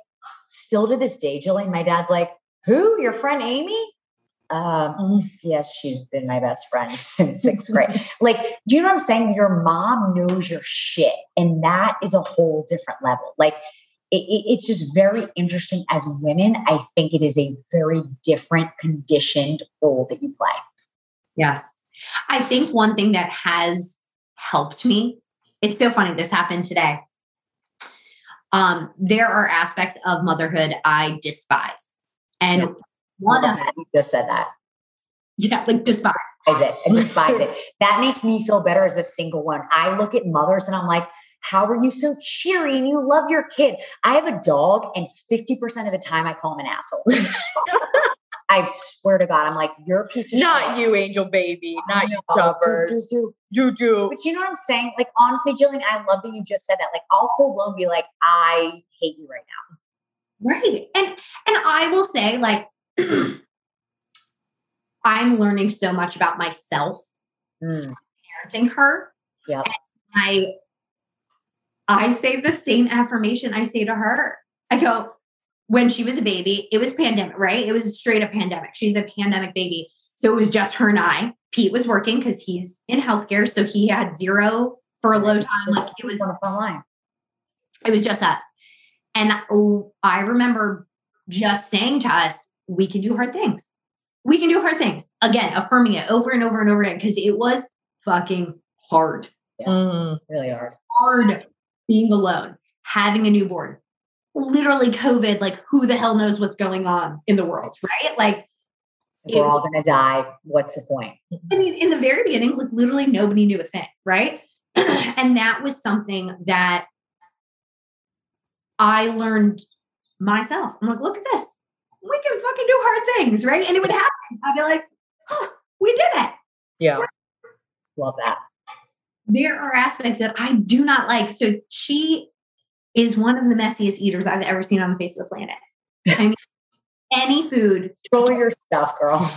still to this day, Jillian, my dad's like, who? Your friend Amy? Um, yes, she's been my best friend since sixth grade. like, do you know what I'm saying? Your mom knows your shit, and that is a whole different level. Like, it, it, it's just very interesting as women. I think it is a very different conditioned role that you play. Yes. I think one thing that has helped me, it's so funny, this happened today. Um, there are aspects of motherhood I despise. And Yep. one of them you just said that. yeah, like despise. despise it. I despise it. That makes me feel better as a single one. I look at mothers and I'm like, how are you so cheery and you love your kid? I have a dog, and 50% of the time I call him an asshole. I swear to God, I'm like, you're a piece of Not shit. you, angel baby. Not you, Chubbers. do, do, do. You do. But you know what I'm saying? Like, honestly, Jillian, I love that you just said that. Like, I'll full blown be like, I hate you right now. Right. And and I will say, like, I'm learning so much about myself mm. parenting her. Yeah. I I say the same affirmation I say to her. I go, when she was a baby, it was pandemic, right? It was straight up pandemic. She's a pandemic baby. So it was just her and I. Pete was working because he's in healthcare. So he had zero furlough time. Like it was on the front line. it was just us. And oh, I remember just saying to us, we can do hard things. We can do hard things. Again, affirming it over and over and over again because it was fucking hard. Mhm. Really hard. Hard being alone, having a newborn. Literally, COVID, like who the hell knows what's going on in the world, right? Like, We're all gonna die. What's the point? I mean, in the very beginning, like literally nobody knew a thing, right? and that was something that I learned myself. I'm like, look at this. We can fucking do hard things, right? And it would happen. I'd be like, huh, we did it. Yeah. Love that. There are aspects that I do not like. So she is one of the messiest eaters I've ever seen on the face of the planet. I mean, any food Control your stuff, girl.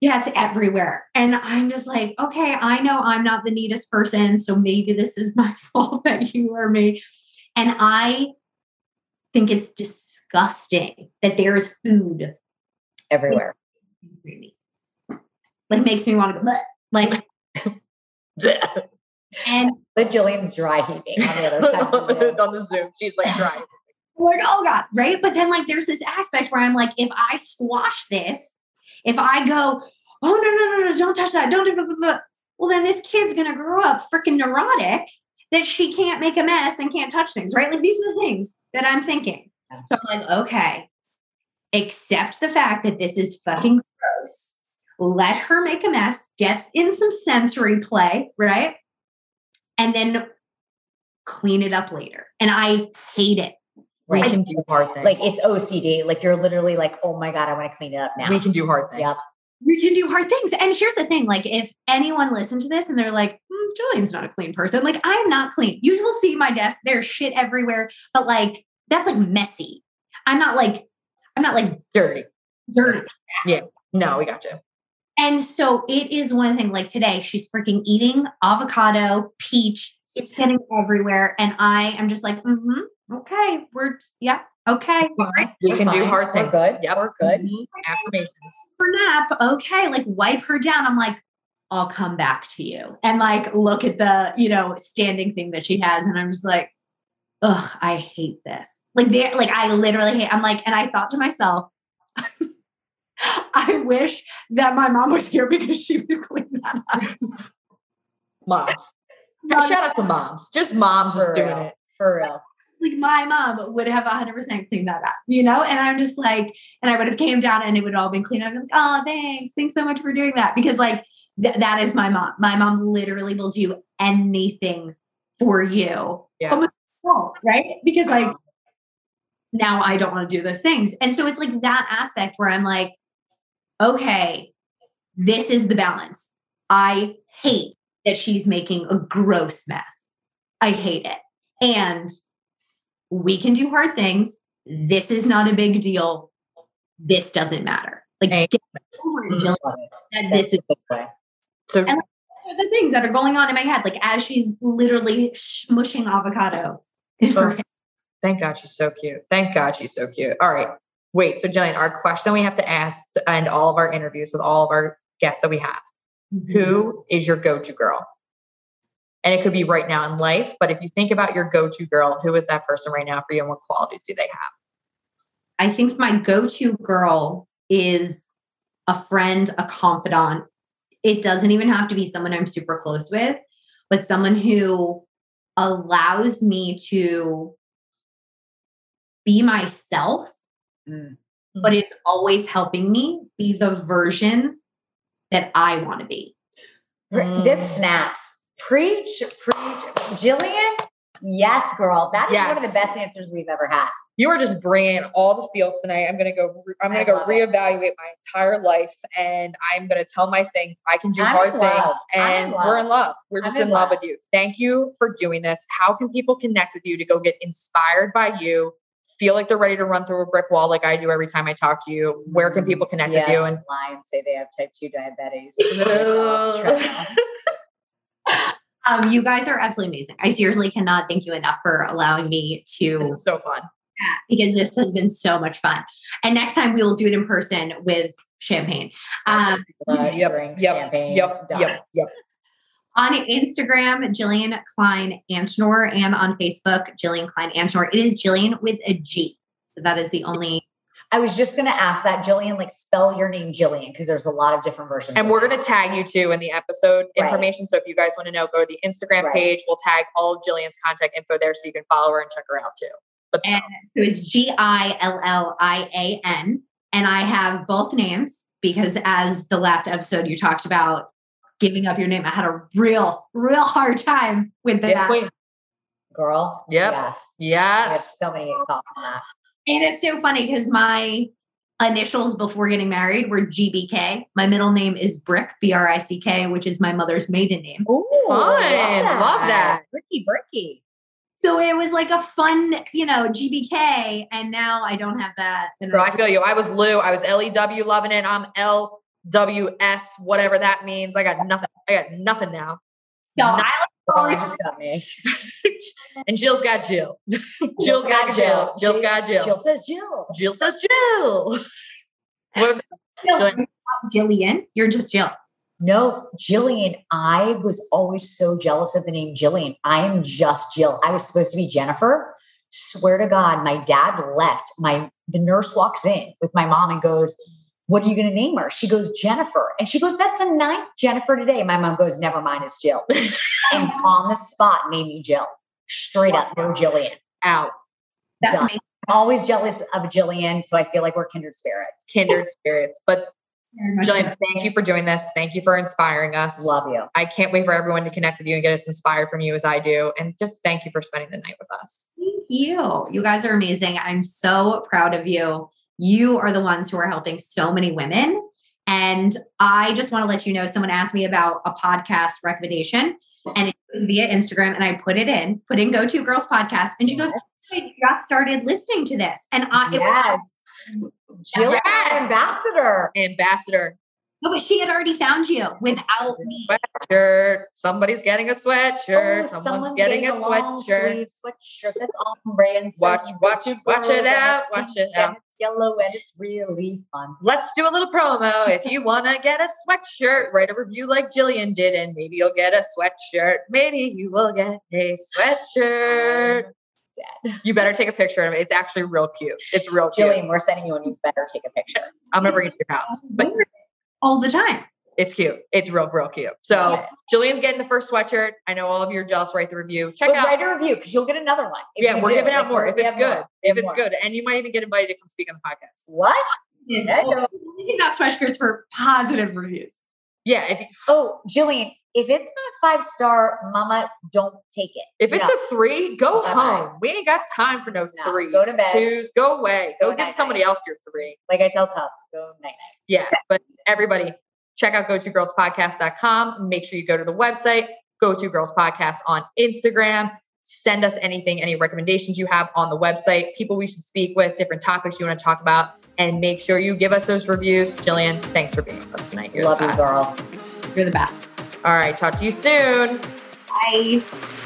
Yeah, it's everywhere. And I'm just like, okay, I know I'm not the neatest person. So maybe this is my fault that you are me. And I think it's disgusting that there's food Everywhere. like makes me want to go, "Bleh." like, and But Jillian's dry heaving on the other side. Of the on the Zoom. She's like dry. Like, oh God, right? But then like there's this aspect where I'm like, if I squash this, if I go, oh no, no, no, no, don't touch that, don't do. Well, then this kid's gonna grow up freaking neurotic that she can't make a mess and can't touch things, right? Like these are the things that I'm thinking. So I'm like, okay, accept the fact that this is fucking gross. Let her make a mess, gets in some sensory play, right? And then clean it up later. And I hate it. We Right. can do hard things. Like it's OCD. Like you're literally like, oh my God, I want to clean it up now. we can do hard things. Yep. we can do hard things. And here's the thing like, if anyone listens to this and they're like, hmm, Julian's not a clean person, like, I'm not clean. You will see my desk, there's shit everywhere, but like, that's like messy. I'm not like, I'm not like Dirty. dirty. Yeah. No, we got you. And so it is one thing like today, she's freaking eating avocado, peach, it's getting everywhere. And I am just like, mm-hmm, okay, we're, yeah, okay. all right, We We're can do fine. hard We're good. Yep. We're good. Mhm. Affirmations. for nap, okay, like wipe her down. I'm like, I'll come back to you. And like look at the, you know, standing thing that she has. And I'm just like, ugh, I hate this. Like there, like I literally hate, I'm like, and I thought to myself, I wish that my mom was here because she would clean that up. Moms. Mom- Shout out to moms. Just moms For just doing real. it. For real. like my mom would have 100% cleaned that up, you know? And I'm just like, and I would have came down and it would all been cleaned up. I'm like, oh, thanks. Thanks so much for doing that. Because like, th- that is my mom. My mom literally will do anything for you. Yeah. Almost right? Because like, now I don't want to do those things. And so it's like that aspect where I'm like, okay, this is the balance. I hate that she's making a gross mess. I hate it. And we can do hard things. This is not a big deal. This doesn't matter. Like, Amen. get over it, Jillian, mm-hmm. that this is. So And- are the things that are going on in my head. Like, as she's literally smushing avocado. in her Sure. hand. thank God she's so cute. Thank God she's so cute. All right. Wait. So Jillian, our question we have to ask to end all of our interviews with all of our guests that we have. Mm-hmm. Who is your go-to girl? And it could be right now in life, but if you think about your go-to girl, who is that person right now for you and what qualities do they have? I think my go to girl is a friend, a confidant. It doesn't even have to be someone I'm super close with, but someone who allows me to be myself, Mm. but it's always helping me be the version that I want to be. Mm. This snaps. Preach, preach. Jillian, yes, girl. That is one of the best answers we've ever had. You are just bringing all the feels tonight. I'm gonna go. I'm gonna go love it. reevaluate my entire life, and I'm gonna tell my things. I can do I'm hard things. I'm in and we're in love. We're just in in love love. with you. Thank you for doing this. How can people connect with you to go get inspired by you? Feel like they're ready to run through a brick wall like I do every time I talk to you. Where can people connect yes, with you? And lie and say they have type 2 diabetes. Um, you guys are absolutely amazing. I seriously cannot thank you enough for allowing me to this is so fun. chat because this has been so much fun. And next time we will do it in person with champagne. Um, Yep, yep, champagne, Yep, done. yep, yep. On Instagram, Jillian Klein Antinor, and on Facebook, Jillian Klein Antinor. It is Jillian with a G. So that is the only. I was just going to ask that, Jillian, like spell your name Jillian, because there's a lot of different versions. And we're going to tag you too in the episode Right. information. So if you guys want to know, go to the Instagram Right. page. We'll tag all of Jillian's contact info there so you can follow her and check her out too. But And so it's G I L L I A N. And I have both names because, as the last episode you talked about giving up your name, I had a real, real hard time with yes, that. queen. Girl. Yep. Yes. I have Yes. so many thoughts on that. And it's so funny because my initials before getting married were GBK. My middle name is Brick, B R I C K, which is my mother's maiden name. Oh, Fun. Love that. Bricky, bricky. So it was like a fun, you know, GBK. And now I don't have that. And I feel you. I was Lou. I was L E W loving it. I'm L W S, whatever that means. I got nothing. I got nothing now. Not- I you oh, just got me. and Jill's got Jill. Jill's got Jill. Jill's got Jill. Jill says Jill. Jill says Jill. Jillian. Jillian. You're just Jill. No, Jillian, I was always so jealous of the name Jillian. I am just Jill. I was supposed to be Jennifer. Swear to God, my dad left. My the nurse walks in with my mom and goes, What are you gonna name her? She goes, Jennifer. And she goes, That's the ninth Jennifer today. My mom goes, Never mind, it's Jill. and on the spot name me Jill. Straight up, no Jillian. Out. That's Done. amazing. I'm always jealous of Jillian, so I feel like we're kindred spirits. Kindred spirits. But Jillian, thank you for doing this. Thank you for inspiring us. Love you. I can't wait for everyone to connect with you and get us inspired from you as I do. And just thank you for spending the night with us. Thank you. You guys are amazing. I'm so proud of you. You are the ones who are helping so many women. And I just want to let you know someone asked me about a podcast recommendation, and it was via Instagram. And I put it in, put in Go To Girls Podcast. And she goes, I just started listening to this. And I, it was, Jill Yes. ambassador. Ambassador, no, but she had already found you without me. sweatshirt. Somebody's getting a sweatshirt. Oh, Someone's, getting, a long sweatshirt. Sweatshirt. That's on brand. Watch- Says watch- watch it out, watch it out. Yellow and it's really fun. Let's do a little promo. If you want to get a sweatshirt, write a review like Jillian did, and maybe you'll get a sweatshirt. Maybe you will get a sweatshirt. Dead. You better take a picture of it. It's actually real cute. It's real cute. Jillian, we're sending you and you better take a picture. I'm gonna bring it to your house. But all the time. It's cute. It's real, real cute. So Love. Jillian's getting the first sweatshirt. I know all of you are jealous. Write the review. Check But out. write a review because you'll get another one. yeah, we're do. giving out Like, more if it's have more. good. If it's more. good, and you might even get invited to come speak on the podcast. What? Yeah. Yeah. We give out sweatshirts for positive reviews. Yeah, if you, Oh, Jillian, if it's not five star, Mama, don't take it. if it's No. a three, go Bye-bye. home. We ain't got time for no, No, threes, go to bed. twos. Go away. Go, Go give somebody else your three. like I tell Tubbs, go night night. Yeah, but everybody, check out go to girlspodcast.com. Make sure you go to the website, go to girls podcast on Instagram. Send us anything, any recommendations you have on the website, people we should speak with, different topics you want to talk about, and make sure you give us those reviews. Jillian, thanks for being with us tonight. You're Love the you, best. girl. You're the best. All right, talk to you soon. Bye.